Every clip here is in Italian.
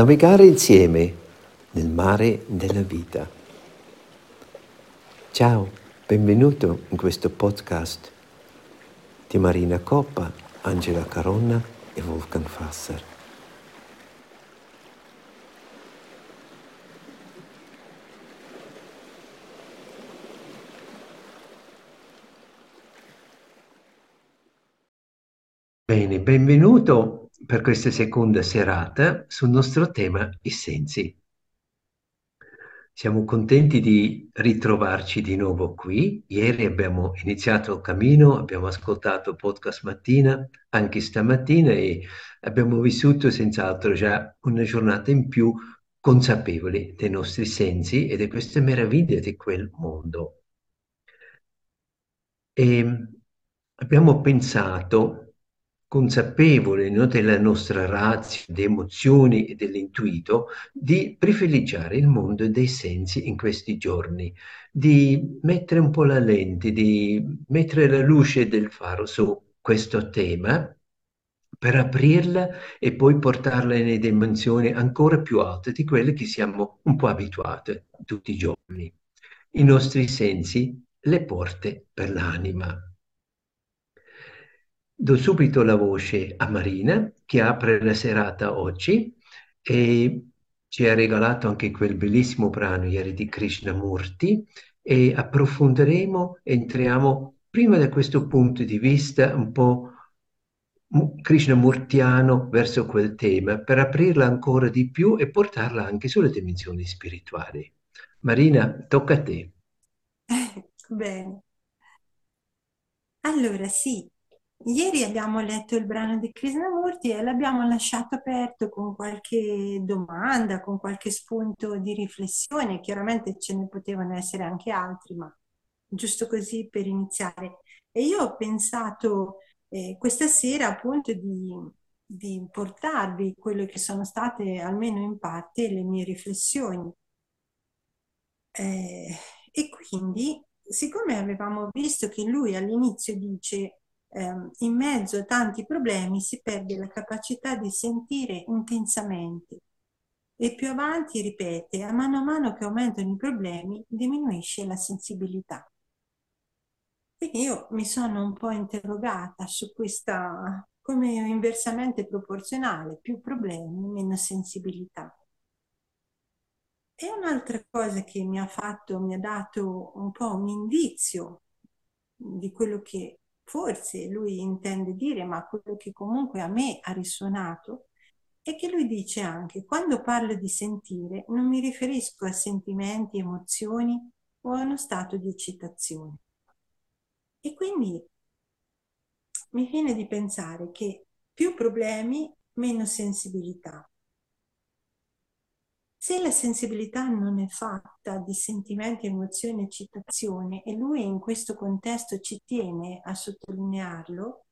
navigare insieme nel mare della vita. Ciao, benvenuto in questo podcast di Marina Coppa, Angela Caronna e Wolfgang Fasser. Bene, benvenuto per questa seconda serata sul nostro tema i sensi. Siamo contenti di ritrovarci di nuovo qui. Ieri abbiamo iniziato il cammino, abbiamo ascoltato podcast mattina, anche stamattina e abbiamo vissuto senz'altro già una giornata in più consapevoli dei nostri sensi e di queste meraviglie di quel mondo. E abbiamo pensato consapevole no, della nostra razza, delle emozioni e dell'intuito, di privilegiare il mondo dei sensi in questi giorni, di mettere un po' la lente, di mettere la luce del faro su questo tema per aprirla e poi portarla in dimensioni ancora più alte di quelle che siamo un po' abituati tutti i giorni. I nostri sensi, le porte per l'anima. Do subito la voce a Marina che apre la serata oggi e ci ha regalato anche quel bellissimo brano ieri di Krishnamurti e approfondiremo, entriamo prima da questo punto di vista un po' krishnamurtiano verso quel tema per aprirla ancora di più e portarla anche sulle dimensioni spirituali. Marina, tocca a te. Bene. Allora sì, Ieri abbiamo letto il brano di Krishnamurti e l'abbiamo lasciato aperto con qualche domanda, con qualche spunto di riflessione. Chiaramente ce ne potevano essere anche altri, ma giusto così per iniziare. E io ho pensato eh, questa sera appunto di, di portarvi quelle che sono state, almeno in parte, le mie riflessioni. Eh, e quindi, siccome avevamo visto che lui all'inizio dice eh, in mezzo a tanti problemi si perde la capacità di sentire intensamente e più avanti ripete, a mano a mano che aumentano i problemi diminuisce la sensibilità. Quindi io mi sono un po' interrogata su questa come inversamente proporzionale, più problemi, meno sensibilità. E un'altra cosa che mi ha fatto, mi ha dato un po' un indizio di quello che forse lui intende dire, ma quello che comunque a me ha risuonato, è che lui dice anche, quando parlo di sentire, non mi riferisco a sentimenti, emozioni o a uno stato di eccitazione. E quindi mi viene di pensare che più problemi, meno sensibilità. Se la sensibilità non è fatta di sentimenti, emozioni, eccitazione e lui in questo contesto ci tiene a sottolinearlo,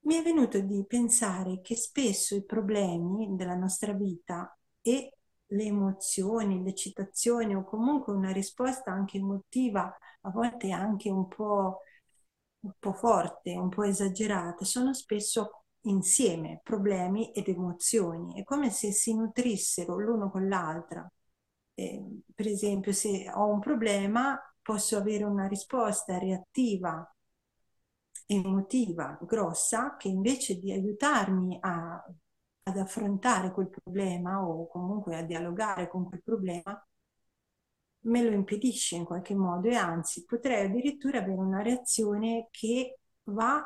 mi è venuto di pensare che spesso i problemi della nostra vita e le emozioni, l'eccitazione o comunque una risposta anche emotiva, a volte anche un po', un po forte, un po' esagerata, sono spesso insieme problemi ed emozioni. È come se si nutrissero l'uno con l'altra. Eh, per esempio, se ho un problema, posso avere una risposta reattiva, emotiva, grossa, che invece di aiutarmi a, ad affrontare quel problema o comunque a dialogare con quel problema, me lo impedisce in qualche modo e anzi potrei addirittura avere una reazione che va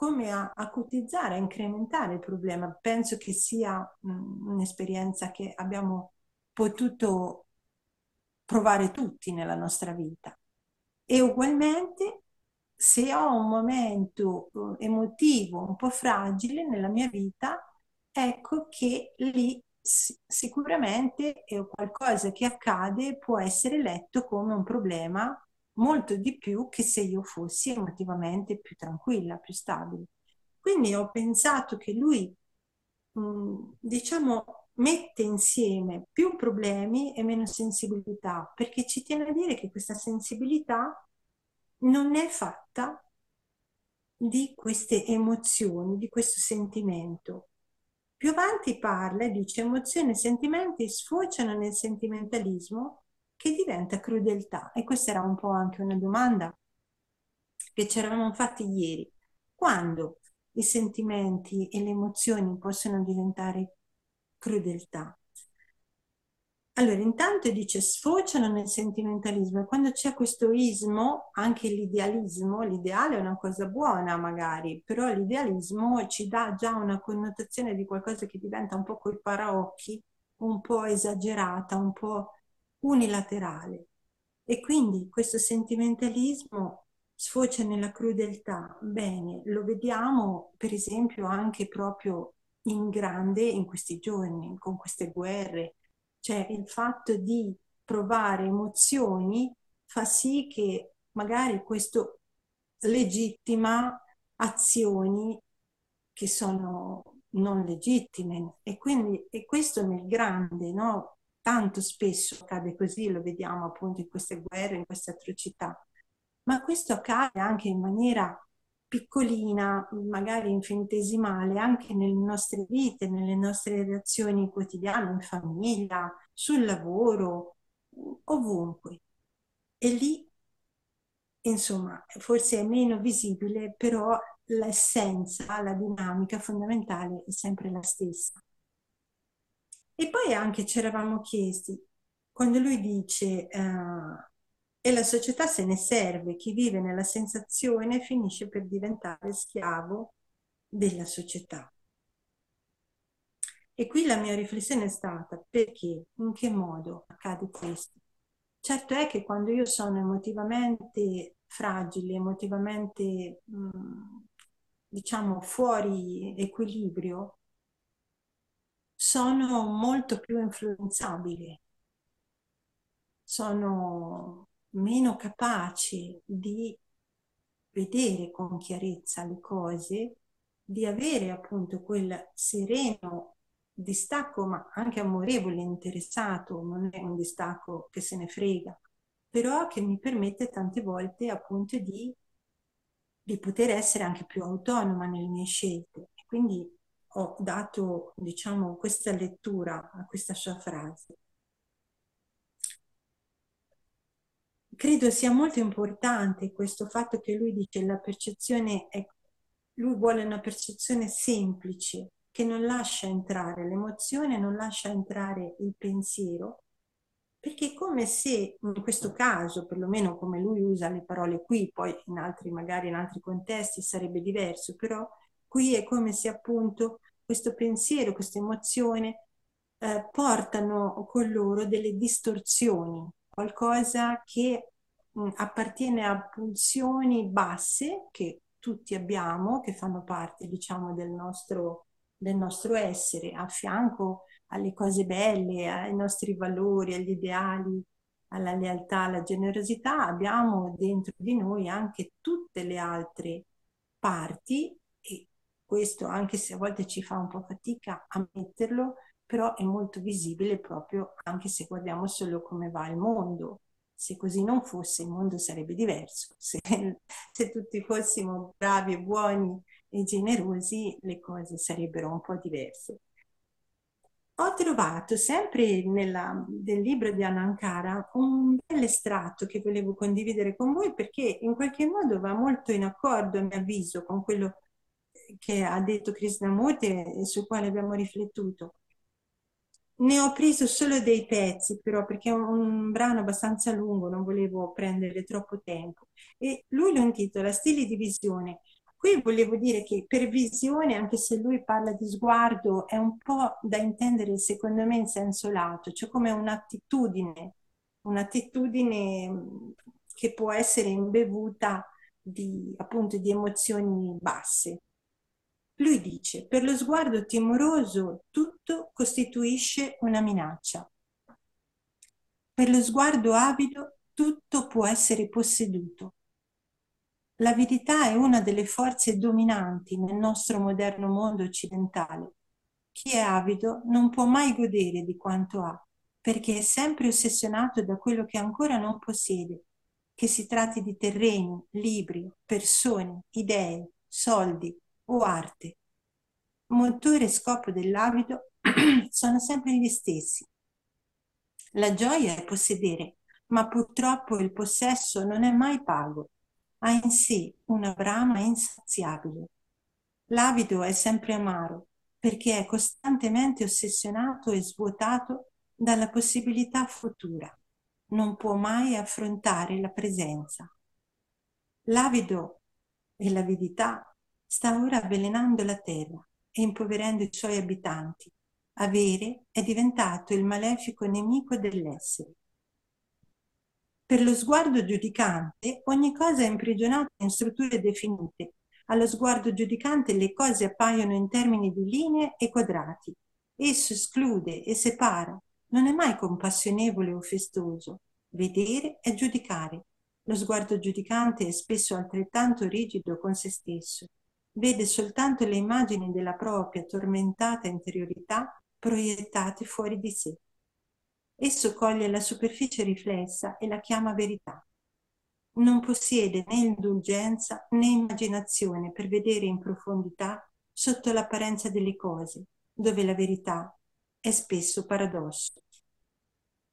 come a acutizzare, a incrementare il problema. Penso che sia un'esperienza che abbiamo potuto provare tutti nella nostra vita. E ugualmente, se ho un momento uh, emotivo un po' fragile nella mia vita, ecco che lì sicuramente è qualcosa che accade può essere letto come un problema molto di più che se io fossi emotivamente più tranquilla, più stabile. Quindi ho pensato che lui, mm, diciamo, mette insieme più problemi e meno sensibilità, perché ci tiene a dire che questa sensibilità non è fatta di queste emozioni, di questo sentimento. Più avanti parla e dice emozioni e sentimenti sfociano nel sentimentalismo che diventa crudeltà. E questa era un po' anche una domanda che ci eravamo fatti ieri. Quando i sentimenti e le emozioni possono diventare crudeltà? Allora, intanto dice sfociano nel sentimentalismo e quando c'è questo ismo, anche l'idealismo, l'ideale è una cosa buona magari, però l'idealismo ci dà già una connotazione di qualcosa che diventa un po' coi paraocchi, un po' esagerata, un po' unilaterale. E quindi questo sentimentalismo sfocia nella crudeltà. Bene, lo vediamo per esempio anche proprio in grande in questi giorni, con queste guerre cioè il fatto di provare emozioni fa sì che magari questo legittima azioni che sono non legittime e quindi e questo nel grande, no? Tanto spesso accade così, lo vediamo appunto in queste guerre, in queste atrocità, ma questo accade anche in maniera piccolina, magari infinitesimale, anche nelle nostre vite, nelle nostre relazioni quotidiane, in famiglia, sul lavoro, ovunque. E lì, insomma, forse è meno visibile, però l'essenza, la dinamica fondamentale è sempre la stessa. E poi anche ci eravamo chiesti, quando lui dice... Uh, e la società se ne serve, chi vive nella sensazione finisce per diventare schiavo della società. E qui la mia riflessione è stata perché, in che modo accade questo? Certo è che quando io sono emotivamente fragile, emotivamente mh, mm, diciamo fuori equilibrio, sono molto più influenzabile, sono meno capaci di vedere con chiarezza le cose, di avere appunto quel sereno distacco, ma anche amorevole, interessato, non è un distacco che se ne frega, però che mi permette tante volte appunto di, di poter essere anche più autonoma nelle mie scelte. E quindi ho dato, diciamo, questa lettura a questa sua frase. credo sia molto importante questo fatto che lui dice la percezione è, lui vuole una percezione semplice che non lascia entrare l'emozione, non lascia entrare il pensiero, perché è come se in questo caso, perlomeno come lui usa le parole qui, poi in altri, magari in altri contesti sarebbe diverso, però qui è come se appunto questo pensiero, questa emozione eh, portano con loro delle distorsioni, qualcosa che mh, appartiene a pulsioni basse che tutti abbiamo, che fanno parte, diciamo, del nostro, del nostro essere, a fianco alle cose belle, ai nostri valori, agli ideali, alla lealtà, alla generosità, abbiamo dentro di noi anche tutte le altre parti questo anche se a volte ci fa un po' fatica a metterlo, però è molto visibile proprio anche se guardiamo solo come va il mondo se così non fosse, il mondo sarebbe diverso. Se, se tutti fossimo bravi e buoni e generosi, le cose sarebbero un po' diverse. Ho trovato sempre nella, nel libro di Anankara un bel estratto che volevo condividere con voi perché in qualche modo va molto in accordo, a mio avviso, con quello che ha detto Krishnamurti e sul quale abbiamo riflettuto. Ne ho preso solo dei pezzi, però, perché è un, brano abbastanza lungo, non volevo prendere troppo tempo. E lui lo intitola Stili di visione. Qui volevo dire che per visione, anche se lui parla di sguardo, è un po' da intendere, secondo me, in senso lato, cioè come un'attitudine, un'attitudine che può essere imbevuta di, appunto, di emozioni basse. Lui dice, per lo sguardo timoroso tutto costituisce una minaccia. Per lo sguardo avido tutto può essere posseduto. L'avidità è una delle forze dominanti nel nostro moderno mondo occidentale. Chi è avido non può mai godere di quanto ha, perché è sempre ossessionato da quello che ancora non possiede, che si tratti di terreni, libri, persone, idee, soldi, o arte. motore e scopo dell'abito sono sempre gli stessi. La gioia è possedere, ma purtroppo il possesso non è mai pago. Ha in sé una brama insaziabile. L'abito è sempre amaro perché è costantemente ossessionato e svuotato dalla possibilità futura. Non può mai affrontare la presenza. L'avido e l'avidità sta ora avvelenando la terra e impoverendo i suoi abitanti. Avere è diventato il malefico nemico dell'essere. Per lo sguardo giudicante ogni cosa è imprigionata in strutture definite. Allo sguardo giudicante le cose appaiono in termini di linee e quadrati. Esso esclude e separa. Non è mai compassionevole o festoso. Vedere è giudicare. Lo sguardo giudicante è spesso altrettanto rigido con se stesso. Vede soltanto le immagini della propria tormentata interiorità proiettate fuori di sé. Esso coglie la superficie riflessa e la chiama verità. Non possiede né indulgenza né immaginazione per vedere in profondità sotto l'apparenza delle cose, dove la verità è spesso paradosso.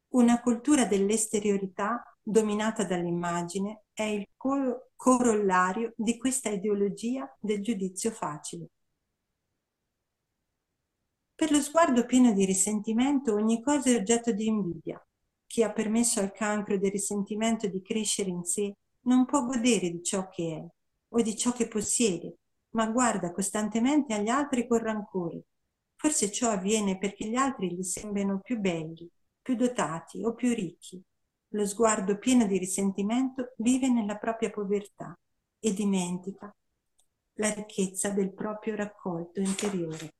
Una cultura dell'esteriorità dominata dall'immagine è il corollario di questa ideologia del giudizio facile. Per lo sguardo pieno di risentimento ogni cosa è oggetto di invidia. Chi ha permesso al cancro del risentimento di crescere in sé non può godere di ciò che è o di ciò che possiede, ma guarda costantemente agli altri con rancore. Forse ciò avviene perché gli altri gli sembrano più belli, più dotati o più ricchi. Lo sguardo pieno di risentimento vive nella propria povertà e dimentica la ricchezza del proprio raccolto interiore.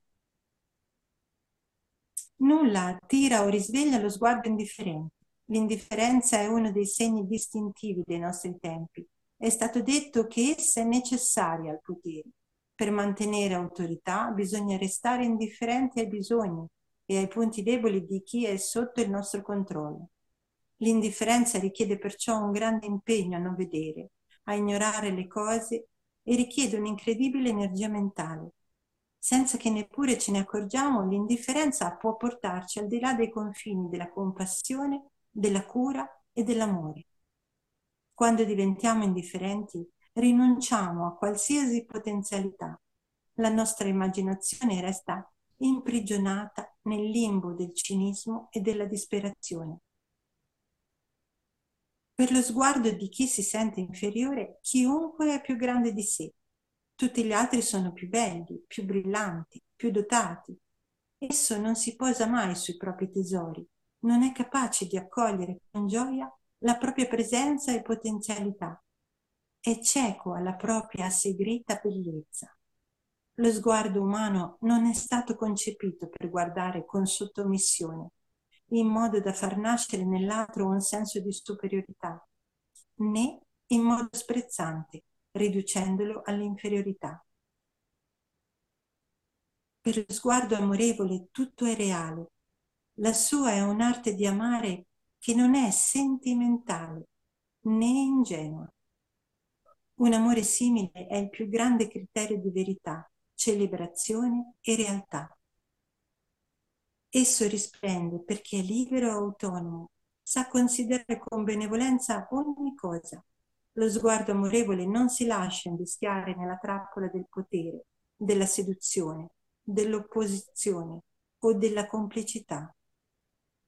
Nulla attira o risveglia lo sguardo indifferente. L'indifferenza è uno dei segni distintivi dei nostri tempi. È stato detto che essa è necessaria al potere. Per mantenere autorità bisogna restare indifferenti ai bisogni e ai punti deboli di chi è sotto il nostro controllo. L'indifferenza richiede perciò un grande impegno a non vedere, a ignorare le cose e richiede un'incredibile energia mentale senza che neppure ce ne accorgiamo, l'indifferenza può portarci al di là dei confini della compassione, della cura e dell'amore. Quando diventiamo indifferenti, rinunciamo a qualsiasi potenzialità. La nostra immaginazione resta imprigionata nel limbo del cinismo e della disperazione. Per lo sguardo di chi si sente inferiore, chiunque è più grande di sé tutti gli altri sono più belli, più brillanti, più dotati. Esso non si posa mai sui propri tesori, non è capace di accogliere con gioia la propria presenza e potenzialità. È cieco alla propria segreta bellezza. Lo sguardo umano non è stato concepito per guardare con sottomissione, in modo da far nascere nell'altro un senso di superiorità, né in modo sprezzante, riducendolo all'inferiorità. Per lo sguardo amorevole tutto è reale. La sua è un'arte di amare che non è sentimentale né ingenua. Un amore simile è il più grande criterio di verità, celebrazione e realtà. Esso risplende perché è libero e autonomo, sa considerare con benevolenza ogni cosa, lo sguardo amorevole non si lascia invischiare nella trappola del potere, della seduzione, dell'opposizione o della complicità.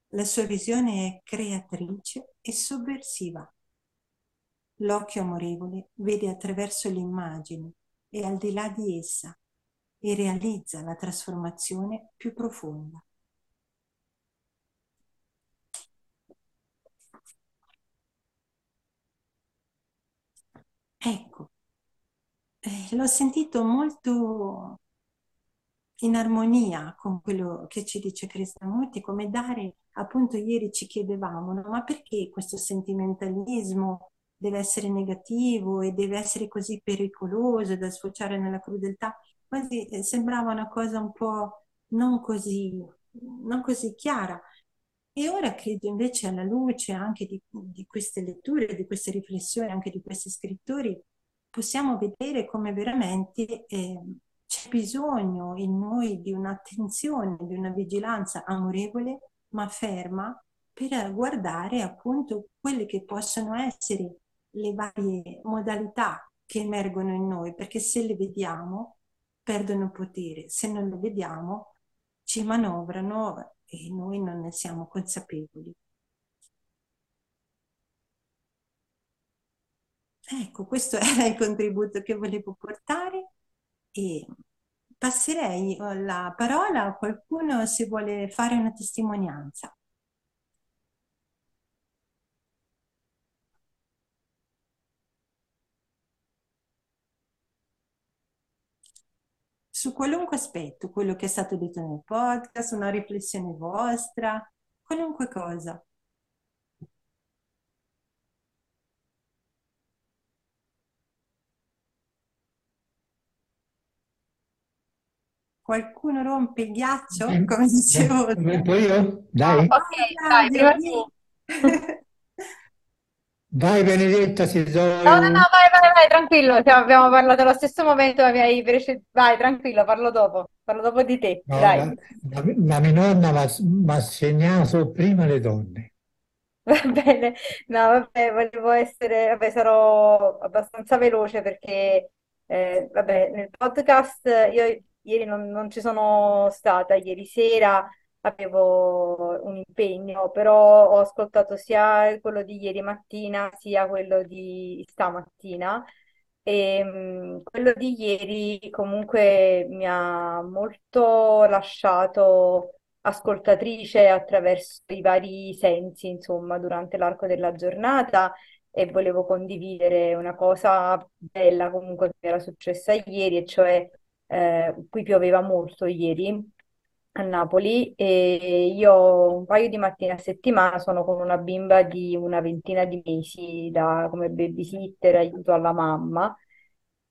La sua visione è creatrice e sovversiva. L'occhio amorevole vede attraverso l'immagine e al di là di essa e realizza la trasformazione più profonda. Ecco, eh, l'ho sentito molto in armonia con quello che ci dice Krishnamurti, come dare, appunto ieri ci chiedevamo, no? ma perché questo sentimentalismo deve essere negativo e deve essere così pericoloso da sfociare nella crudeltà? Quasi eh, sembrava una cosa un po' non così, non così chiara. E ora credo invece alla luce anche di, di queste letture, di queste riflessioni, anche di questi scrittori, possiamo vedere come veramente eh, c'è bisogno in noi di un'attenzione, di una vigilanza amorevole ma ferma per guardare appunto quelle che possono essere le varie modalità che emergono in noi, perché se le vediamo perdono potere, se non le vediamo ci manovrano e noi non ne siamo consapevoli. Ecco, questo era il contributo che volevo portare e passerei la parola a qualcuno se vuole fare una testimonianza. Su qualunque aspetto, quello che è stato detto nel podcast, una riflessione vostra, qualunque cosa. Qualcuno rompe il ghiaccio, come dicevo. Rompo io? Dai. Ok, dai, prima tu. Vai Benedetta, ti do... No, no, no, vai, vai, vai, tranquillo, cioè, abbiamo parlato allo stesso momento, ma mi hai. Vai, tranquillo, parlo dopo, parlo dopo di te, No, dai. la, la- la mia nonna mi ha segnato prima le donne. Va bene, no, vabbè, volevo essere, vabbè, sarò abbastanza veloce perché, eh, vabbè, nel podcast io ieri non, non ci sono stata, ieri sera avevo un impegno, però ho ascoltato sia quello di ieri mattina sia quello di stamattina. E mh, quello di ieri comunque mi ha molto lasciato ascoltatrice attraverso i vari sensi, insomma, durante l'arco della giornata e volevo condividere una cosa bella comunque che era successa ieri, e cioè eh, qui pioveva molto ieri a Napoli e io un paio di mattine a settimana sono con una bimba di una ventina di mesi da, come babysitter, aiuto alla mamma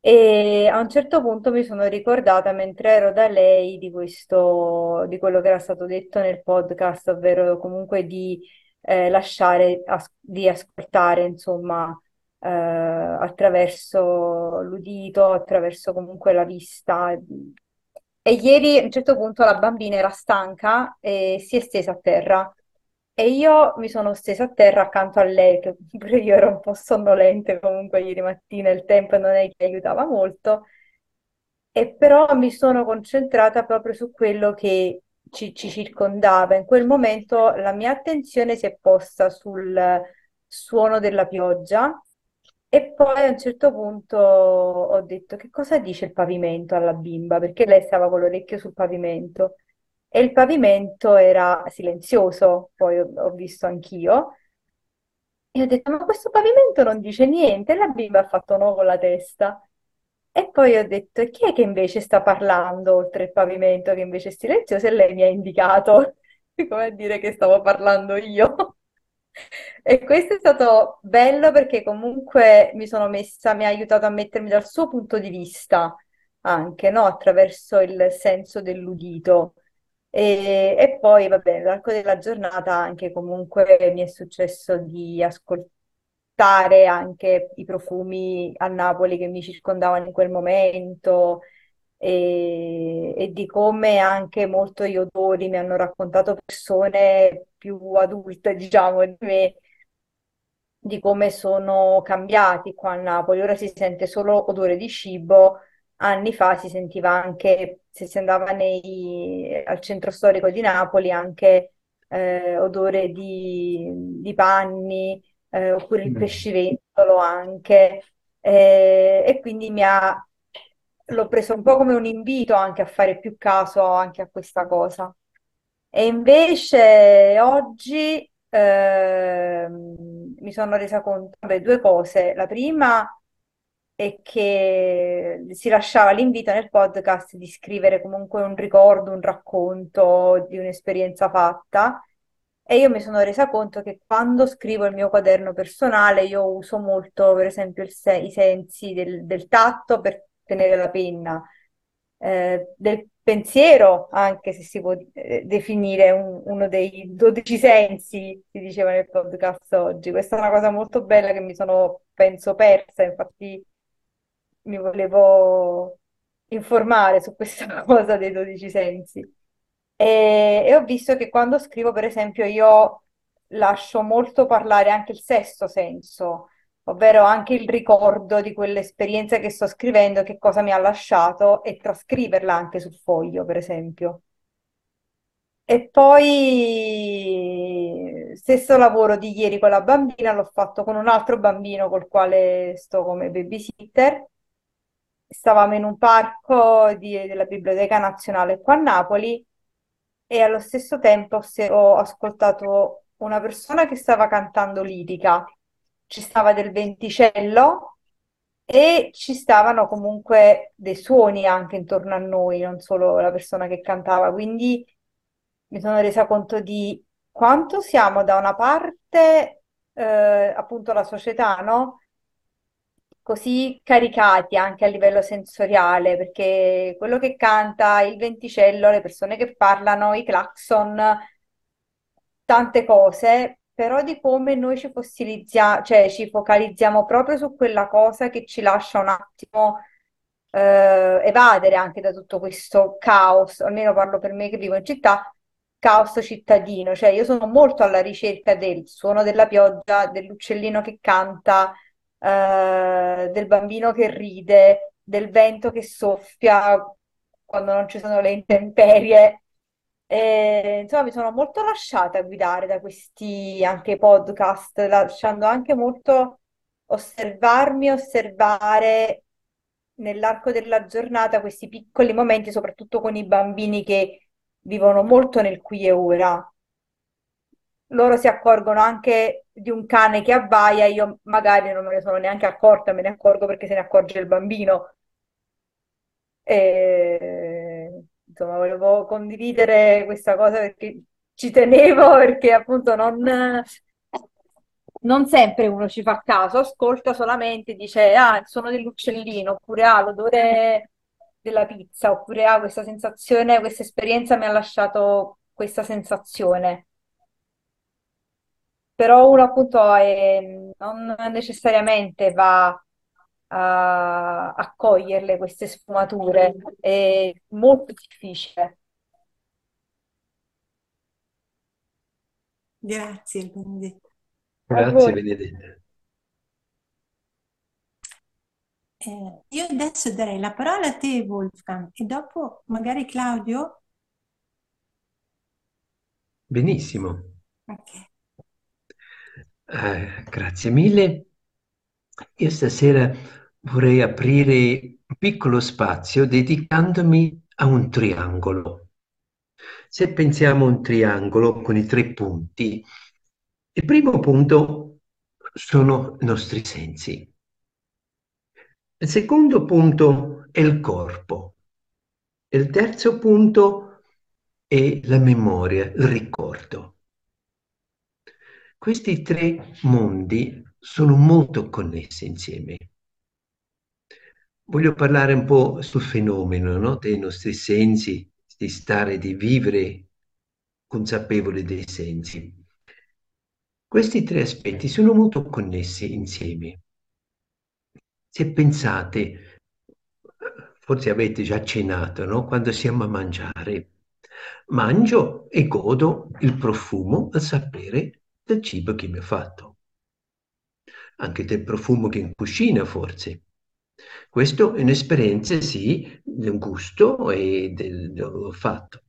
e a un certo punto mi sono ricordata mentre ero da lei di questo, di quello che era stato detto nel podcast, ovvero comunque di eh, lasciare, as- di ascoltare, insomma, eh, attraverso l'udito, attraverso comunque la vista. E ieri a un certo punto la bambina era stanca e si è stesa a terra. E io mi sono stesa a terra accanto a lei, che pure io ero un po' sonnolente comunque ieri mattina, il tempo non è che aiutava molto, e però mi sono concentrata proprio su quello che ci, ci circondava. In quel momento la mia attenzione si è posta sul suono della pioggia e poi a un certo punto ho detto che cosa dice il pavimento alla bimba, perché lei stava con l'orecchio sul pavimento e il pavimento era silenzioso, poi ho, visto anch'io. E ho detto, ma questo pavimento non dice niente, e la bimba ha fatto no con la testa. E poi ho detto, chi è che invece sta parlando oltre il pavimento, che invece è silenzioso? E lei mi ha indicato, come a dire che stavo parlando io. E questo è stato bello perché comunque mi sono messa, mi ha aiutato a mettermi dal suo punto di vista anche, no? Attraverso il senso dell'udito. E, e poi, vabbè, nell'arco della giornata anche comunque mi è successo di ascoltare anche i profumi a Napoli che mi circondavano in quel momento e, e di come anche molto gli odori mi hanno raccontato persone più adulte, diciamo, di me, di come sono cambiati qua a Napoli. Ora si sente solo odore di cibo, anni fa si sentiva anche, se si andava nei, al centro storico di Napoli, anche eh, odore di, di panni, eh, oppure il Mm. pescivendolo anche. Eh, e quindi mi ha, l'ho preso un po' come un invito anche a fare più caso anche a questa cosa. E invece oggi ehm, mi sono resa conto di due cose. La prima è che si lasciava l'invito nel podcast di scrivere comunque un ricordo, un racconto di un'esperienza fatta. E io mi sono resa conto che quando scrivo il mio quaderno personale, io uso molto, per esempio, se- i sensi del, del tatto per tenere la penna, eh, del pensiero, anche se si può eh, definire un- uno dei 12 sensi, si diceva nel podcast oggi. Questa è una cosa molto bella che mi sono, penso, persa, infatti mi volevo informare su questa cosa dei 12 sensi. E, e ho visto che quando scrivo, per esempio, io lascio molto parlare anche il sesto senso, ovvero anche il ricordo di quell'esperienza che sto scrivendo, che cosa mi ha lasciato, e trascriverla anche sul foglio, per esempio. E poi stesso lavoro di ieri con la bambina l'ho fatto con un altro bambino col quale sto come babysitter. Stavamo in un parco di- della Biblioteca Nazionale qua a Napoli e allo stesso tempo ho ascoltato una persona che stava cantando lirica. Ci stava del venticello e ci stavano comunque dei suoni anche intorno a noi, non solo la persona che cantava. Quindi mi sono resa conto di quanto siamo da una parte, eh, appunto la società, no? Così caricati anche a livello sensoriale, perché quello che canta, il venticello, le persone che parlano, i clacson, tante cose, però di come noi ci fossilizziamo, cioè ci focalizziamo proprio su quella cosa che ci lascia un attimo eh, evadere anche da tutto questo caos, almeno parlo per me che vivo in città, caos cittadino, cioè io sono molto alla ricerca del suono della pioggia, dell'uccellino che canta, eh, del bambino che ride, del vento che soffia quando non ci sono le intemperie. E, insomma, mi sono molto lasciata guidare da questi anche podcast, lasciando anche molto osservarmi, osservare nell'arco della giornata questi piccoli momenti, soprattutto con i bambini che vivono molto nel qui e ora. Loro si accorgono anche di un cane che abbaia, io magari non me ne sono neanche accorta, me ne accorgo perché se ne accorge il bambino. E, insomma, volevo condividere questa cosa perché ci tenevo, perché appunto non, non sempre uno ci fa caso, ascolta solamente, dice ah, il suono dell'uccellino, oppure ah, l'odore della pizza, oppure ah, questa sensazione, questa esperienza mi ha lasciato questa sensazione. Però uno appunto è- non necessariamente va a, a coglierle queste sfumature, è molto difficile. Grazie Benedetta. Grazie. Benedetta. Eh, io adesso darei la parola a te Wolfgang e dopo magari Claudio. Benissimo. Ok. Eh, grazie mille. Io stasera vorrei aprire un piccolo spazio dedicandomi a un triangolo. Se pensiamo a un triangolo con i tre punti, il primo punto sono i nostri sensi. Il secondo punto è il corpo. Il terzo punto è la memoria, il ricordo. Questi tre mondi sono molto connessi insieme. Voglio parlare un po' sul fenomeno no? dei nostri sensi, di stare, di vivere consapevoli dei sensi. Questi tre aspetti sono molto connessi insieme. Se pensate, forse avete già cenato, no? Quando siamo a mangiare, mangio e godo il profumo, il sapere del cibo che mi ha fatto. Anche del profumo che in cucina, forse. Questo è un'esperienza, sì, del gusto e del, dell'olfatto.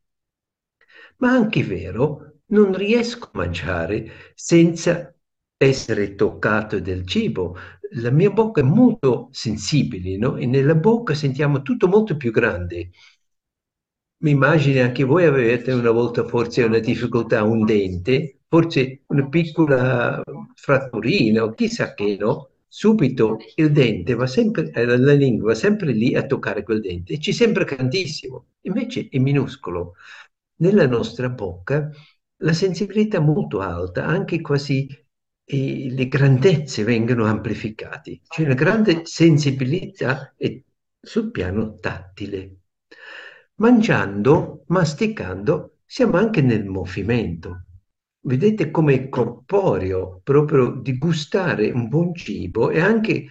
Ma anche vero, non riesco a mangiare senza essere toccato del cibo. La mia bocca è molto sensibile, no? E nella bocca sentiamo tutto molto più grande. Mi immagino anche voi avete una volta forse una difficoltà un dente, forse una piccola fratturina o chissà che, no? Subito il dente va sempre, eh, la lingua va sempre lì a toccare quel dente e ci sembra grandissimo, invece è minuscolo. Nella nostra bocca la sensibilità è molto alta, anche quasi eh, le grandezze vengono amplificate. C'è una grande sensibilità sul piano tattile. Mangiando, masticando, siamo anche nel movimento. Vedete come è corporeo proprio di gustare un buon cibo è anche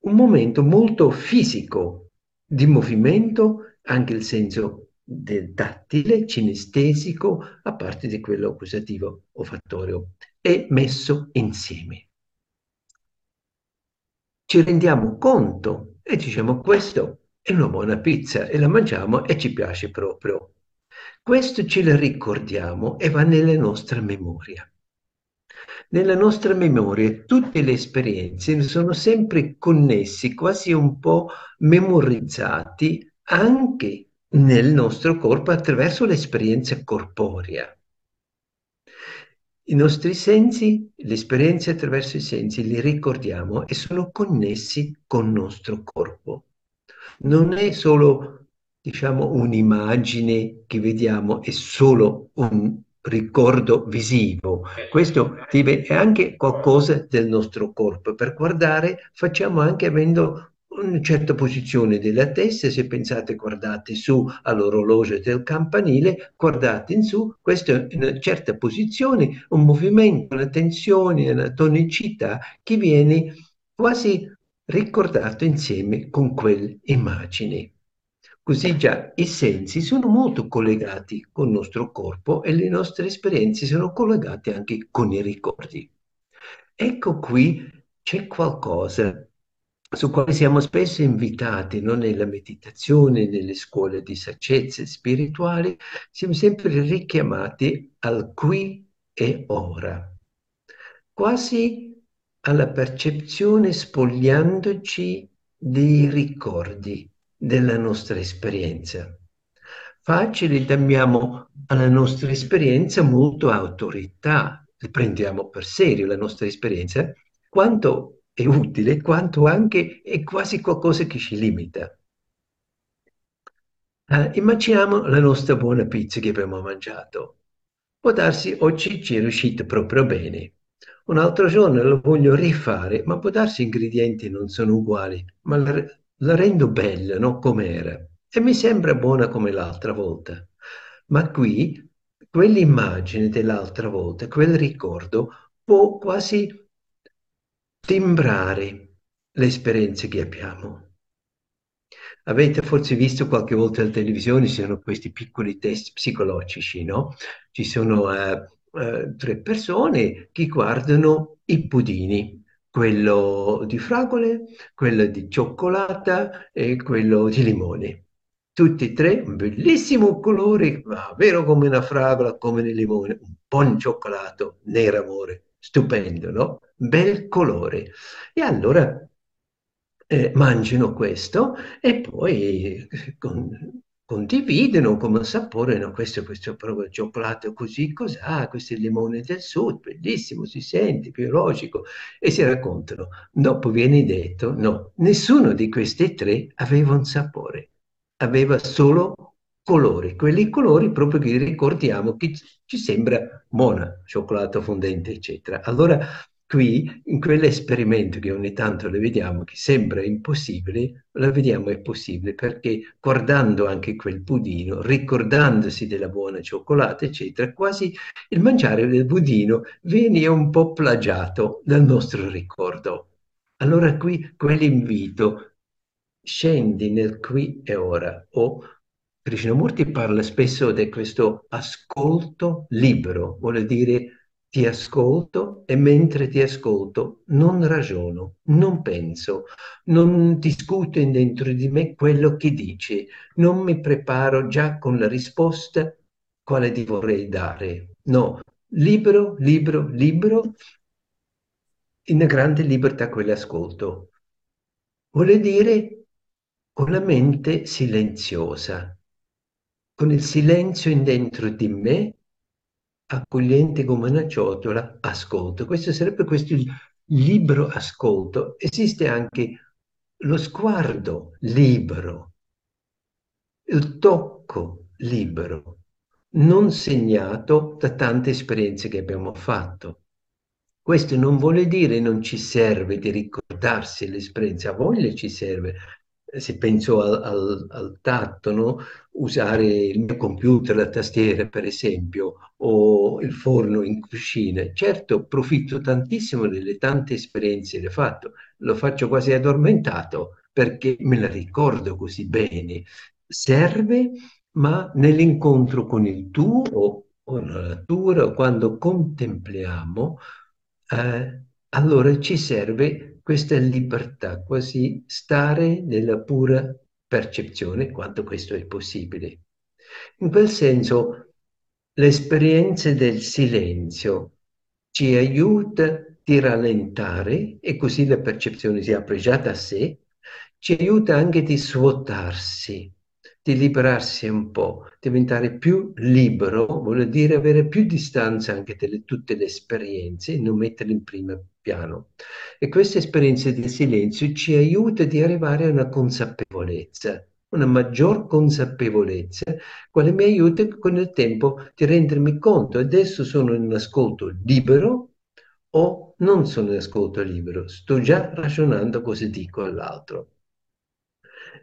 un momento molto fisico. di movimento, anche il senso del tattile, cinestesico, a parte di quello accusativo o fattorio, è messo insieme. Ci rendiamo conto e diciamo questo è una buona pizza e la mangiamo e ci piace proprio. Questo ce lo ricordiamo e va nella nostra memoria. Nella nostra memoria tutte le esperienze sono sempre connessi, quasi un po' memorizzati anche nel nostro corpo attraverso l'esperienza corporea. I nostri sensi, le esperienze attraverso i sensi, li ricordiamo e sono connessi con il nostro corpo. Non è solo, diciamo, un'immagine che vediamo, è solo un ricordo visivo. Questo è anche qualcosa del nostro corpo. Per guardare facciamo anche avendo una certa posizione della testa, se pensate guardate su all'orologio del campanile, guardate in su, questa è una certa posizione, un movimento, una tensione, una tonicità che viene quasi ricordato insieme con quell'immagine. Così già i sensi sono molto collegati con il nostro corpo e le nostre esperienze sono collegate anche con i ricordi. Ecco qui c'è qualcosa su quale siamo spesso invitati, non nella meditazione, nelle scuole di saggezza spirituali, siamo sempre richiamati al qui e ora, quasi alla percezione spogliandoci dei ricordi della nostra esperienza. Facile diamo alla nostra esperienza molto autorità, prendiamo per serio la nostra esperienza, quanto è utile, quanto anche è quasi qualcosa che ci limita. Uh, immaginiamo la nostra buona pizza che abbiamo mangiato. Può darsi oggi ci è riuscito proprio bene. Un altro giorno lo voglio rifare, ma può darsi gli ingredienti non sono uguali, ma la, la rendo bella, no? Come era. E mi sembra buona come l'altra volta. Ma qui, quell'immagine dell'altra volta, quel ricordo, può quasi timbrare le esperienze che abbiamo. Avete forse visto qualche volta alla televisione, ci sono questi piccoli test psicologici, no? Ci sono uh, uh, tre persone che guardano i pudini quello di fragole, quello di cioccolata e quello di limone. Tutti e tre un bellissimo colore, vero come una fragola, come nel limone, un buon cioccolato, nero amore, stupendo, no? Bel colore. E allora eh, mangiano questo e poi con, condividono come sapore, questo, questo proprio cioccolato così, cos'ha, questo è il limone del sud, bellissimo, si sente, biologico, e si raccontano. Dopo viene detto, no, nessuno di questi tre aveva un sapore, aveva solo colori, quelli colori proprio che ricordiamo che ci sembra buona, cioccolato fondente, eccetera. Allora, Qui, in quell'esperimento che ogni tanto le vediamo, che sembra impossibile, la vediamo è possibile perché guardando anche quel budino, ricordandosi della buona cioccolata, eccetera, quasi il mangiare del budino viene un po' plagiato dal nostro ricordo. Allora qui quell'invito, scendi nel qui e ora, o Krishnamurti parla spesso di questo ascolto libero, vuole dire ti ascolto e mentre ti ascolto non ragiono, non penso, non discuto dentro di me quello che dici, non mi preparo già con la risposta quale ti vorrei dare. No, libero, libero, libero, in grande libertà quell'ascolto. Vuole dire con la mente silenziosa, con il silenzio dentro di me accogliente come una ciotola, ascolto. Questo sarebbe questo libero ascolto. Esiste anche lo sguardo libero, il tocco libero, non segnato da tante esperienze che abbiamo fatto. Questo non vuole dire non ci serve di ricordarsi l'esperienza, a voglia ci serve, se penso al, al, al tatto, no? usare il mio computer, la tastiera per esempio, o il forno in cucina, certo profitto tantissimo delle tante esperienze che ho fatto, lo faccio quasi addormentato perché me la ricordo così bene. Serve, ma nell'incontro con il tuo o la natura, quando contempliamo, eh, allora ci serve questa libertà, quasi stare nella pura percezione, quanto questo è possibile. In quel senso, l'esperienza del silenzio ci aiuta a rallentare e così la percezione si apre già da sé, ci aiuta anche di svuotarsi, di liberarsi un po', diventare più libero, vuol dire avere più distanza anche da tutte le esperienze e non metterle in primo piano. E questa esperienza di silenzio ci aiuta di arrivare a una consapevolezza, una maggior consapevolezza, quale mi aiuta con il tempo di rendermi conto, adesso sono in ascolto libero o non sono in ascolto libero, sto già ragionando cosa dico all'altro.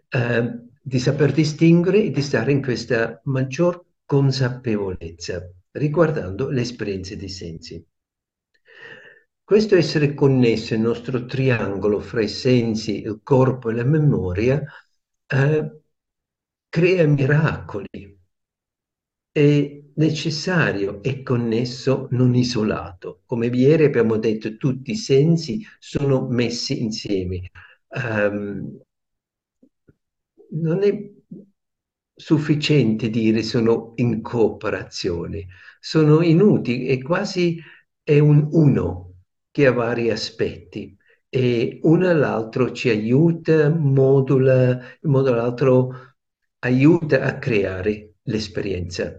Eh, di saper distinguere e di stare in questa maggior consapevolezza riguardando le esperienze dei sensi. Questo essere connesso, il nostro triangolo fra i sensi, il corpo e la memoria, eh, crea miracoli. È necessario e connesso, non isolato. Come ieri abbiamo detto, tutti i sensi sono messi insieme. Um, non è sufficiente dire sono in cooperazione, sono inutili, è quasi è un uno che ha vari aspetti e uno all'altro ci aiuta, modula, in modo l'altro aiuta a creare l'esperienza.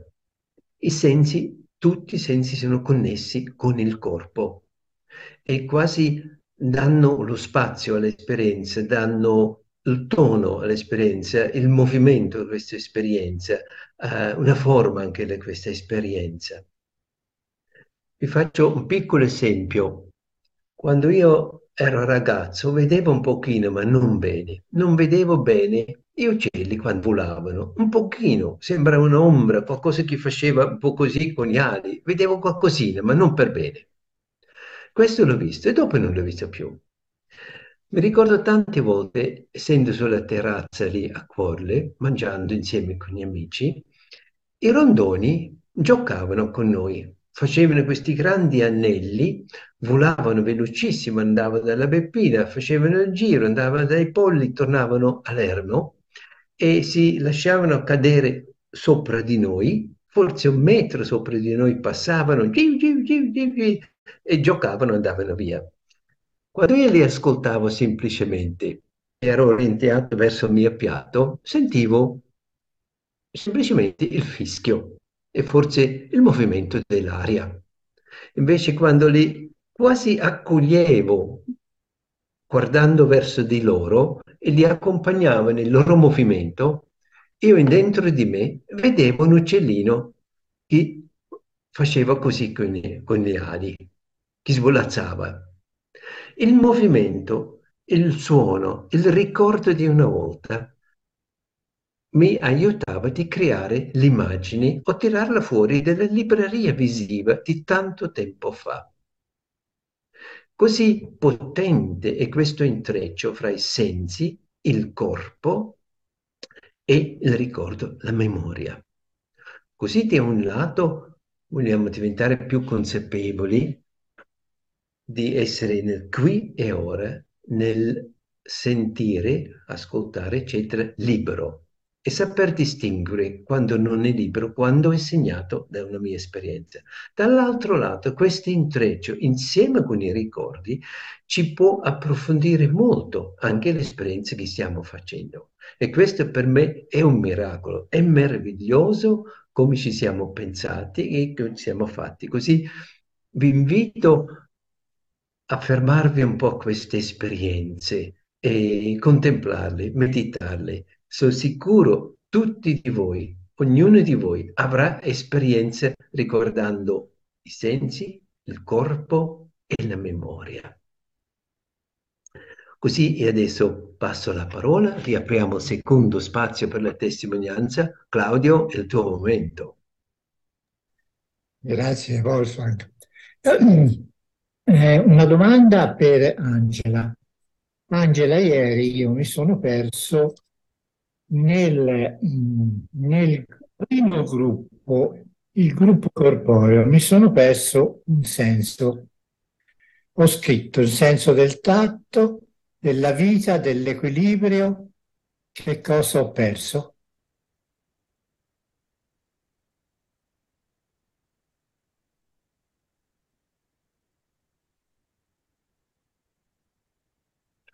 I sensi, tutti i sensi sono connessi con il corpo e quasi danno lo spazio all'esperienza, danno il tono all'esperienza, il movimento di questa esperienza, eh, una forma anche di questa esperienza. Vi faccio un piccolo esempio. Quando io ero ragazzo vedevo un pochino, ma non bene. Non vedevo bene gli uccelli quando volavano, un pochino, sembra un'ombra, qualcosa che faceva un po' così con gli ali. Vedevo qualcosina, ma non per bene. Questo l'ho visto e dopo non l'ho visto più. Mi ricordo tante volte, essendo sulla terrazza lì a Cuorle, mangiando insieme con gli amici, i rondoni giocavano con noi, facevano questi grandi anelli, volavano velocissimo, andavano dalla Beppina, facevano il giro, andavano dai polli, tornavano all'Ermo e si lasciavano cadere sopra di noi, forse un metro sopra di noi passavano, giu, giu, giu, e giocavano, andavano via. Quando io li ascoltavo semplicemente, ero orientato verso il mio piatto, sentivo semplicemente il fischio e forse il movimento dell'aria. Invece quando li quasi accoglievo guardando verso di loro e li accompagnavo nel loro movimento, io dentro di me vedevo un uccellino che faceva così con con le ali, che svolazzava il movimento, il suono, il ricordo di una volta mi aiutava di creare l'immagine o tirarla fuori dalla libreria visiva di tanto tempo fa. Così potente è questo intreccio fra i sensi, il corpo e il ricordo, la memoria. Così da un lato vogliamo diventare più consapevoli di essere nel qui e ora, nel sentire, ascoltare, eccetera, libero e saper distinguere quando non è libero, quando è segnato da una mia esperienza. Dall'altro lato, questo intreccio, insieme con i ricordi, ci può approfondire molto anche l'esperienza che stiamo facendo. E questo per me è un miracolo, è meraviglioso come ci siamo pensati e come siamo fatti. Così vi invito a fermarvi un po' a queste esperienze e contemplarle, meditarle. Sono sicuro tutti di voi, ognuno di voi avrà esperienze ricordando i sensi, il corpo e la memoria. Così e adesso passo la parola, riapriamo il secondo spazio per la testimonianza. Claudio, è il tuo momento. Grazie Wolfgang. Eh, una domanda per Angela. Angela, ieri io mi sono perso nel, nel primo gruppo, il gruppo corporeo, mi sono perso un senso. Ho scritto il senso del tatto, della vita, dell'equilibrio. Che cosa ho perso?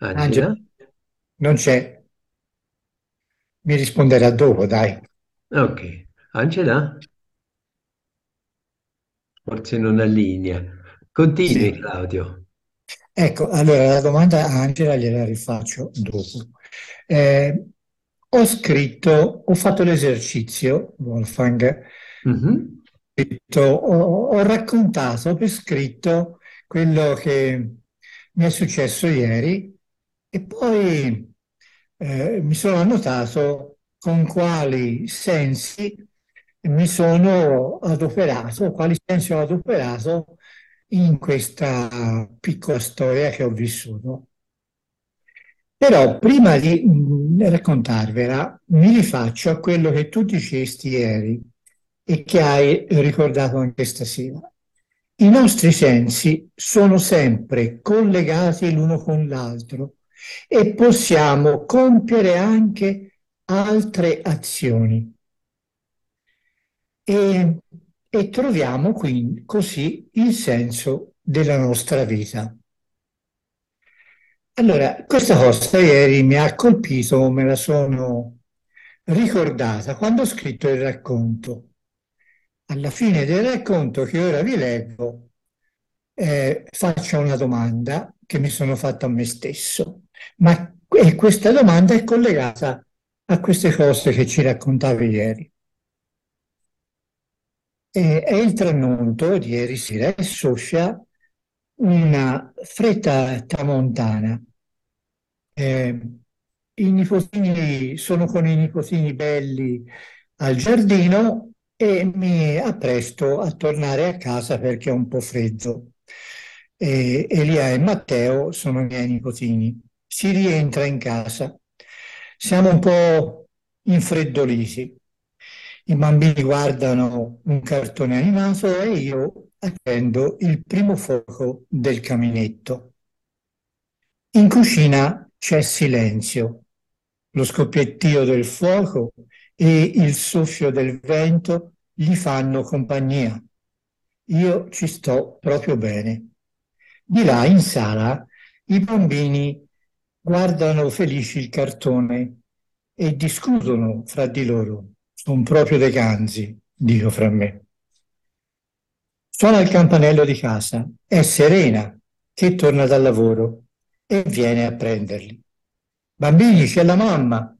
Angela? Angela? Non c'è. Mi risponderà dopo, dai. Ok. Angela? Forse non ha linea. Continui, Sì. Claudio. Ecco, allora la domanda a Angela gliela rifaccio dopo. Eh, ho scritto, ho fatto l'esercizio, Wolfgang, Mhm. scritto- ho, ho raccontato per scritto quello che mi è successo ieri e poi eh, mi sono annotato con quali sensi mi sono adoperato, quali sensi ho adoperato in questa piccola storia che ho vissuto. Però prima di mm, raccontarvela, mi rifaccio a quello che tu dicesti ieri e che hai ricordato anche stasera. I nostri sensi sono sempre collegati l'uno con l'altro e possiamo compiere anche altre azioni. E, e troviamo quindi così il senso della nostra vita. Allora, questa cosa ieri mi ha colpito, me la sono ricordata quando ho scritto il racconto. Alla fine del racconto che ora vi leggo, eh, faccio una domanda che mi sono fatta a me stesso, ma questa domanda è collegata a queste cose che ci raccontavi ieri. E, è il tramonto di ieri sera e soffia una fredda tramontana. Eh, I nipotini sono con i nipotini belli al giardino e mi appresto a tornare a casa perché è un po' freddo. E Elia e Matteo sono i miei nipotini. Si rientra in casa. Siamo un po' infreddoliti. I bambini guardano un cartone animato e io accendo il primo fuoco del caminetto. In cucina c'è silenzio, lo scoppiettio del fuoco e il soffio del vento gli fanno compagnia. Io ci sto proprio bene. Di là in sala i bambini guardano felici il cartone e discutono fra di loro. Sono proprio dei ganzi, dico fra me. Suona il campanello di casa. È Serena che torna dal lavoro e viene a prenderli. Bambini, c'è la mamma.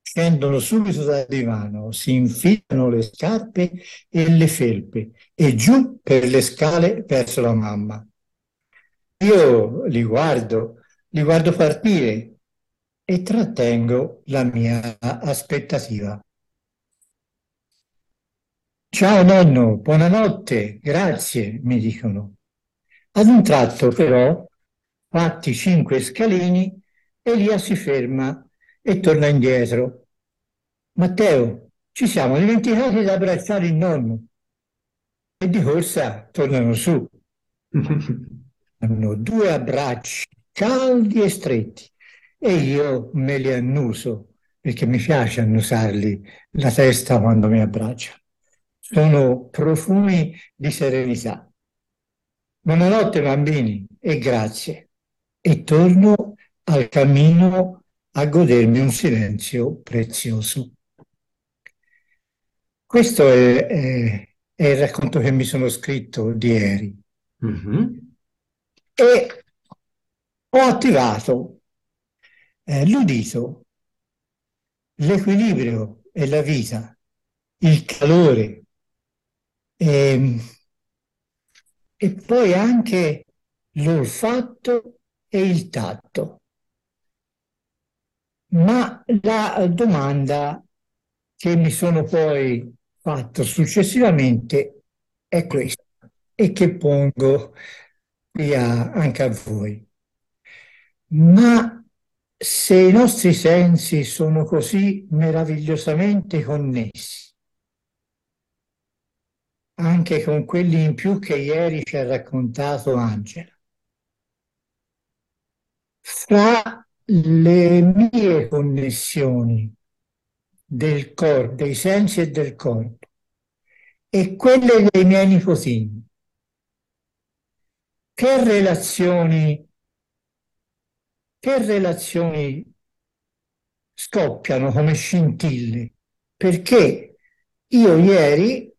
Scendono subito dal divano, si infilano le scarpe e le felpe e giù per le scale verso la mamma. Io li guardo, li guardo partire e trattengo la mia aspettativa. Ciao nonno, buonanotte, grazie, mi dicono. Ad un tratto però, fatti cinque scalini, Elia si ferma e torna indietro. Matteo, ci siamo dimenticati di abbracciare il nonno. E di corsa tornano su. Hanno due abbracci caldi e stretti e io me li annuso perché mi piace annusarli la testa quando mi abbracciano. Sono profumi di serenità. Buonanotte bambini e grazie. E torno al cammino a godermi un silenzio prezioso. Questo è, è, è il racconto che mi sono scritto di ieri. Mhm. E ho attivato eh, l'udito, l'equilibrio e la vita, il calore e, e poi anche l'olfatto e il tatto. Ma la domanda che mi sono poi fatto successivamente è questa e che pongo qui a, anche a voi. Ma se i nostri sensi sono così meravigliosamente connessi, anche con quelli in più che ieri ci ha raccontato Angela, fra le mie connessioni del corpo, dei sensi e del corpo, e quelle dei miei nipotini, che relazioni, che relazioni scoppiano come scintille? Perché io ieri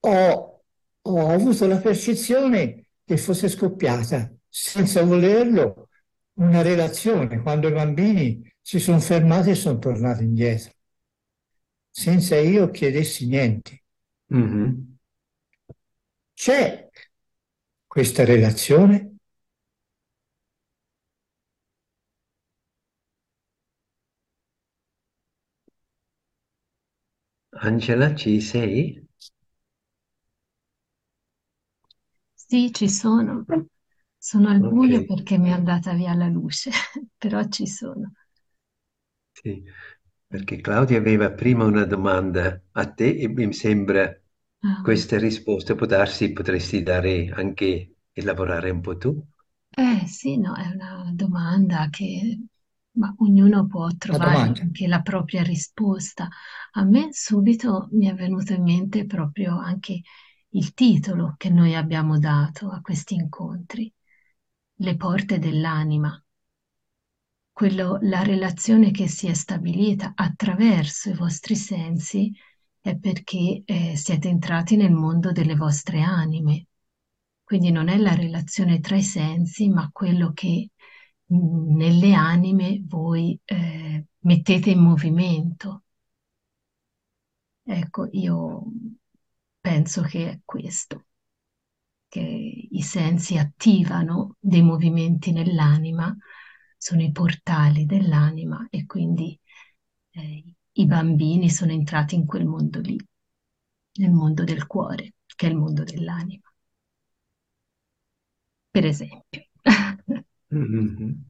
ho, ho avuto la percezione che fosse scoppiata, senza volerlo, una relazione quando i bambini si sono fermati e sono tornati indietro, senza io chiedessi niente. Mhm. C'è questa relazione? Angela, ci sei? Sì, ci sono. Sono al buio Ok, perché mi è andata via la luce, però ci sono. sì. Perché Claudia aveva prima una domanda a te e mi sembra Ah, questa risposta può darsi, potresti dare anche e lavorare un po' tu. eh sì, no, è una domanda che ma ognuno può trovare anche la propria risposta. A me subito mi è venuto in mente proprio anche il titolo che noi abbiamo dato a questi incontri, Le porte dell'anima. quello, la relazione che si è stabilita attraverso i vostri sensi è perché eh, siete entrati nel mondo delle vostre anime. Quindi non è la relazione tra i sensi, ma quello che nelle anime voi eh, mettete in movimento. Ecco, io penso che è questo, che i sensi attivano dei movimenti nell'anima sono i portali dell'anima e quindi eh, i bambini sono entrati in quel mondo lì, nel mondo del cuore, che è il mondo dell'anima, per esempio. Mhm.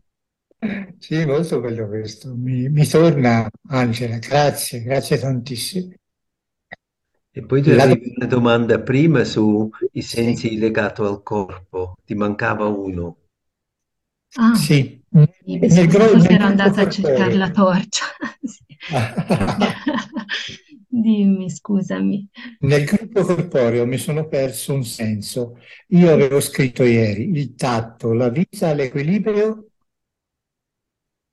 Sì, molto bello questo. Mi, mi torna, Angela, grazie, grazie tantissimo. E poi ti La avevi una domanda prima sui Sì, sensi legati al corpo, ti mancava uno. Ah, sì. sì, mi Nel, gro- forse nel ero gruppo andata a cercare la corporeo. torcia. Sì. Dimmi, scusami. Nel gruppo corporeo mi sono perso un senso. Io avevo scritto ieri il tatto, la vita, l'equilibrio.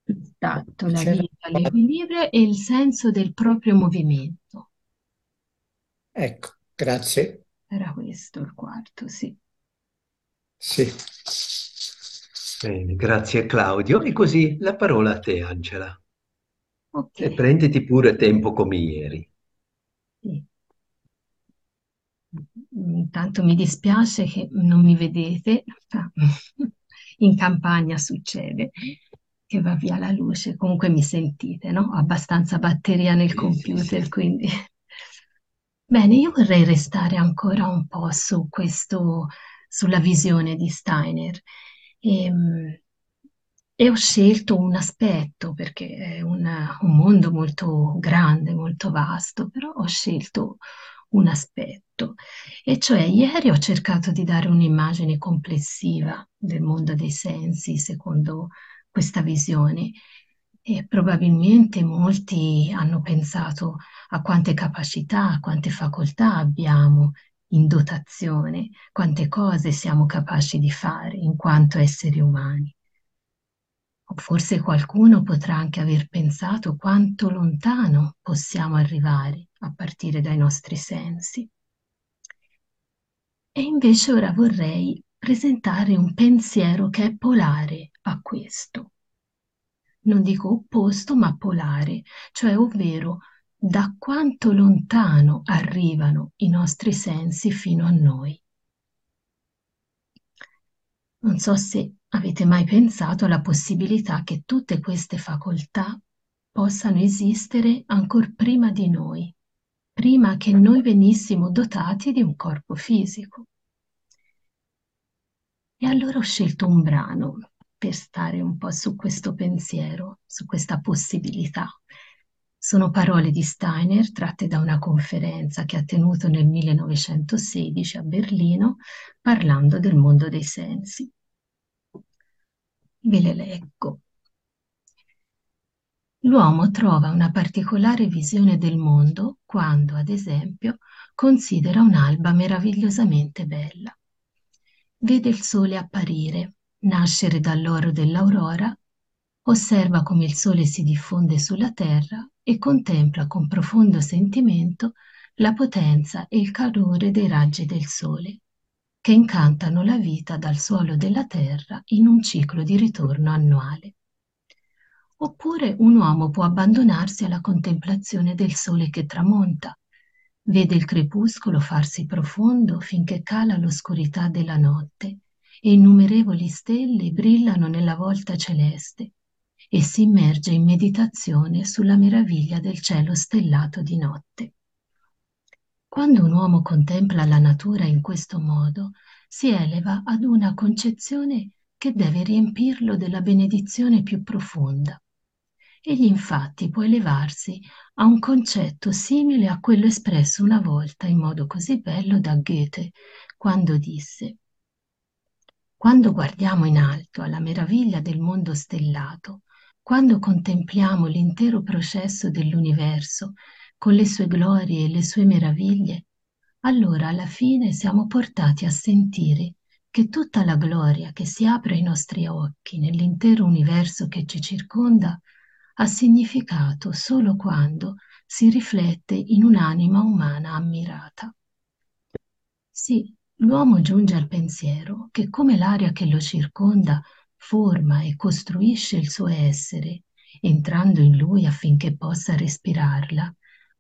Il tatto, la C'era... vita, l'equilibrio e il senso del proprio movimento. Ecco, grazie. Era questo il quarto, sì. Sì. Bene, grazie Claudio. E così la parola a te, Angela. Ok, E prenditi pure tempo come ieri. Sì. Intanto mi dispiace che non mi vedete, in campagna succede che va via la luce, comunque mi sentite, no? Ho abbastanza batteria nel Sì, computer, sì. quindi... Bene, io vorrei restare ancora un po' su questo, sulla visione di Steiner. Ehm, E, ho scelto un aspetto perché è una- un mondo molto grande, molto vasto, però ho scelto un aspetto. E cioè ieri ho cercato di dare un'immagine complessiva del mondo dei sensi secondo questa visione e probabilmente molti hanno pensato a quante capacità, a quante facoltà abbiamo in dotazione, quante cose siamo capaci di fare in quanto esseri umani. Forse qualcuno potrà anche aver pensato quanto lontano possiamo arrivare a partire dai nostri sensi. E invece ora vorrei presentare un pensiero che è polare a questo. Non dico opposto, ma polare, cioè ovvero da quanto lontano arrivano i nostri sensi fino a noi. Non so se avete mai pensato alla possibilità che tutte queste facoltà possano esistere ancora prima di noi, prima che noi venissimo dotati di un corpo fisico? E allora ho scelto un brano per stare un po' su questo pensiero, su questa possibilità. Sono parole di Steiner tratte da una conferenza che ha tenuto nel 1916 a Berlino parlando del mondo dei sensi. Ve le leggo. L'uomo trova una particolare visione del mondo quando, ad esempio, considera un'alba meravigliosamente bella. Vede il sole apparire, nascere dall'oro dell'aurora, osserva come il sole si diffonde sulla terra e contempla con profondo sentimento la potenza e il calore dei raggi del sole, che incantano la vita dal suolo della terra in un ciclo di ritorno annuale. Oppure un uomo può abbandonarsi alla contemplazione del sole che tramonta, vede il crepuscolo farsi profondo finché cala l'oscurità della notte e innumerevoli stelle brillano nella volta celeste e si immerge in meditazione sulla meraviglia del cielo stellato di notte. Quando un uomo contempla la natura in questo modo, si eleva ad una concezione che deve riempirlo della benedizione più profonda. Egli infatti può elevarsi a un concetto simile a quello espresso una volta in modo così bello da Goethe, quando disse Quando guardiamo in alto alla meraviglia del mondo stellato, quando contempliamo l'intero processo dell'universo con le sue glorie e le sue meraviglie, allora alla fine siamo portati a sentire che tutta la gloria che si apre ai nostri occhi nell'intero universo che ci circonda ha significato solo quando si riflette in un'anima umana ammirata. Sì, l'uomo giunge al pensiero che come l'aria che lo circonda forma e costruisce il suo essere, entrando in lui affinché possa respirarla,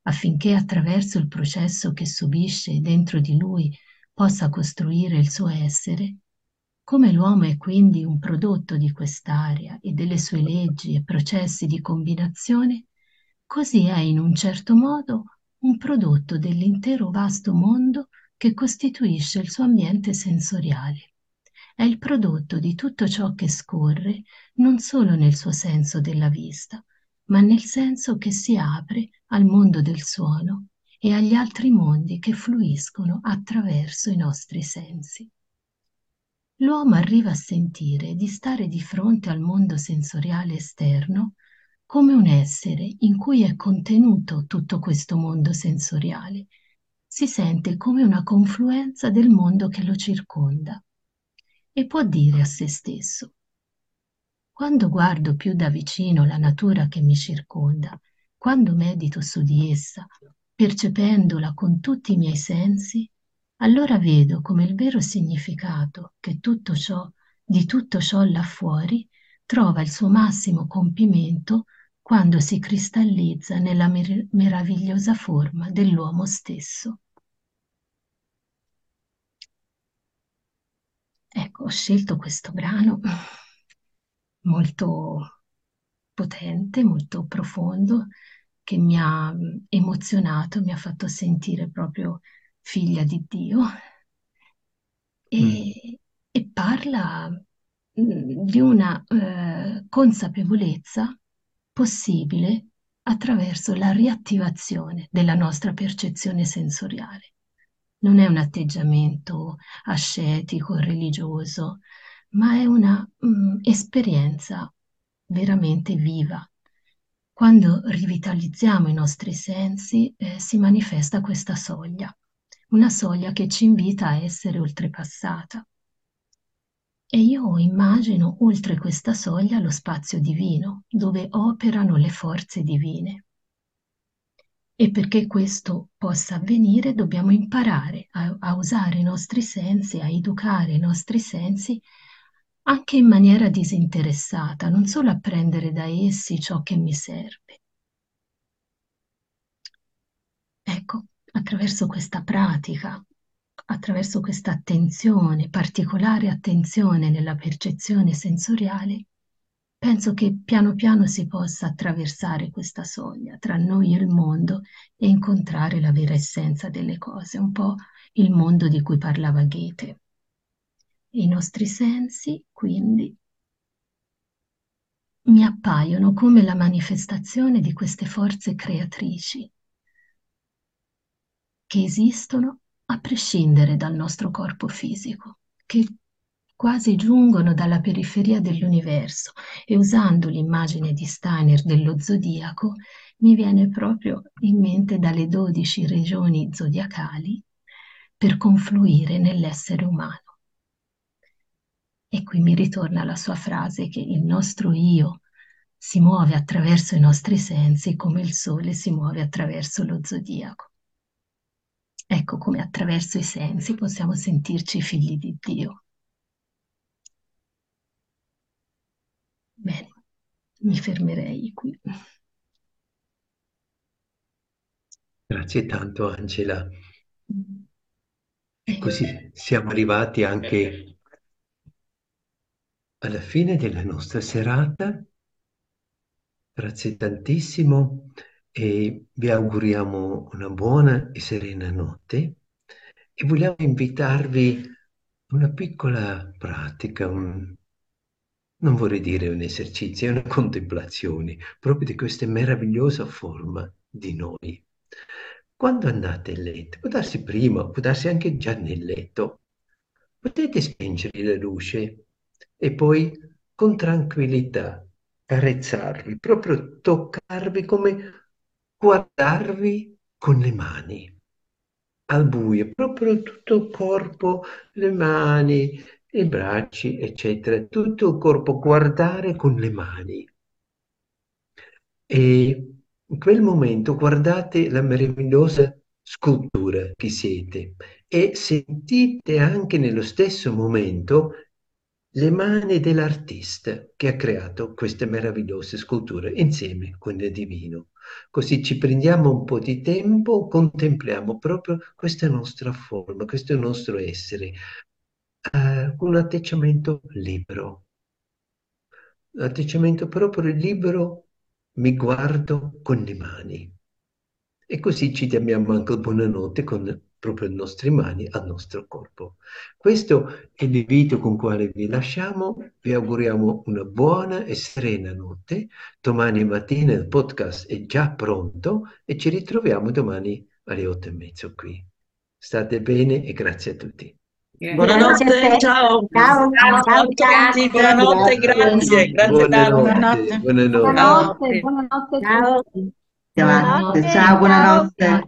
affinché attraverso il processo che subisce dentro di lui possa costruire il suo essere, come l'uomo è quindi un prodotto di quest'aria e delle sue leggi e processi di combinazione, così è in un certo modo un prodotto dell'intero vasto mondo che costituisce il suo ambiente sensoriale. È il prodotto di tutto ciò che scorre non solo nel suo senso della vista, ma nel senso che si apre al mondo del suono e agli altri mondi che fluiscono attraverso i nostri sensi. L'uomo arriva a sentire di stare di fronte al mondo sensoriale esterno come un essere in cui è contenuto tutto questo mondo sensoriale. Si sente come una confluenza del mondo che lo circonda e può dire a se stesso quando guardo più da vicino la natura che mi circonda, quando medito su di essa, percependola con tutti i miei sensi, allora vedo come il vero significato che tutto ciò, di tutto ciò là fuori, trova il suo massimo compimento quando si cristallizza nella mer- meravigliosa forma dell'uomo stesso. Ecco, ho scelto questo brano molto potente, molto profondo, che mi ha mm, emozionato, mi ha fatto sentire proprio figlia di Dio e, mm. e parla mm, di una eh, consapevolezza possibile attraverso la riattivazione della nostra percezione sensoriale. Non è un atteggiamento ascetico, religioso, ma è una mm, esperienza veramente viva. Quando rivitalizziamo i nostri sensi eh, si manifesta questa soglia, una soglia che ci invita a essere oltrepassata. E io immagino oltre questa soglia lo spazio divino, dove operano le forze divine. E perché questo possa avvenire dobbiamo imparare a, a usare i nostri sensi, a educare i nostri sensi anche in maniera disinteressata, non solo a prendere da essi ciò che mi serve. Ecco, attraverso questa pratica attraverso questa attenzione, particolare attenzione nella percezione sensoriale, penso che piano piano si possa attraversare questa soglia tra noi e il mondo e incontrare la vera essenza delle cose, un po' il mondo di cui parlava Goethe. I nostri sensi, quindi, mi appaiono come la manifestazione di queste forze creatrici che esistono a prescindere dal nostro corpo fisico, che quasi giungono dalla periferia dell'universo e usando l'immagine di Steiner dello zodiaco mi viene proprio in mente dalle dodici regioni zodiacali per confluire nell'essere umano. E qui mi ritorna la sua frase che il nostro io si muove attraverso i nostri sensi come il sole si muove attraverso lo zodiaco. Ecco come attraverso i sensi possiamo sentirci figli di Dio. Bene, mi fermerei qui. Grazie tanto Angela. E così siamo arrivati anche alla fine della nostra serata. Grazie tantissimo e vi auguriamo una buona e serena notte e vogliamo invitarvi a una piccola pratica, un, non vorrei dire un esercizio, è una contemplazione proprio di questa meravigliosa forma di noi. Quando andate a letto, può darsi prima, può darsi anche già nel letto, potete spengere la luce e poi con tranquillità carezzarvi, proprio toccarvi come guardarvi con le mani al buio, proprio tutto il corpo, le mani, i bracci, eccetera, tutto il corpo, guardare con le mani. E in quel momento guardate la meravigliosa scultura che siete e sentite anche nello stesso momento le mani dell'artista che ha creato queste meravigliose sculture insieme con il divino. Così ci prendiamo un po' di tempo, contempliamo proprio questa nostra forma, questo nostro essere, con un atteggiamento libero. Un atteggiamento proprio libero, mi guardo con le mani. E così ci diamo anche buonanotte con proprio le nostre mani al nostro corpo. Questo è l'invito con quale vi lasciamo, vi auguriamo una buona e serena notte, domani mattina il podcast è già pronto e ci ritroviamo domani alle otto e mezzo qui. State bene e grazie a tutti. Buonanotte, ciao. Ciao, ciao, ciao, ciao. buonanotte, grazie. Grazie buonanotte, buonanotte. Buonanotte. Buonanotte, buonanotte. Ciao. Buonanotte, ciao, buonanotte.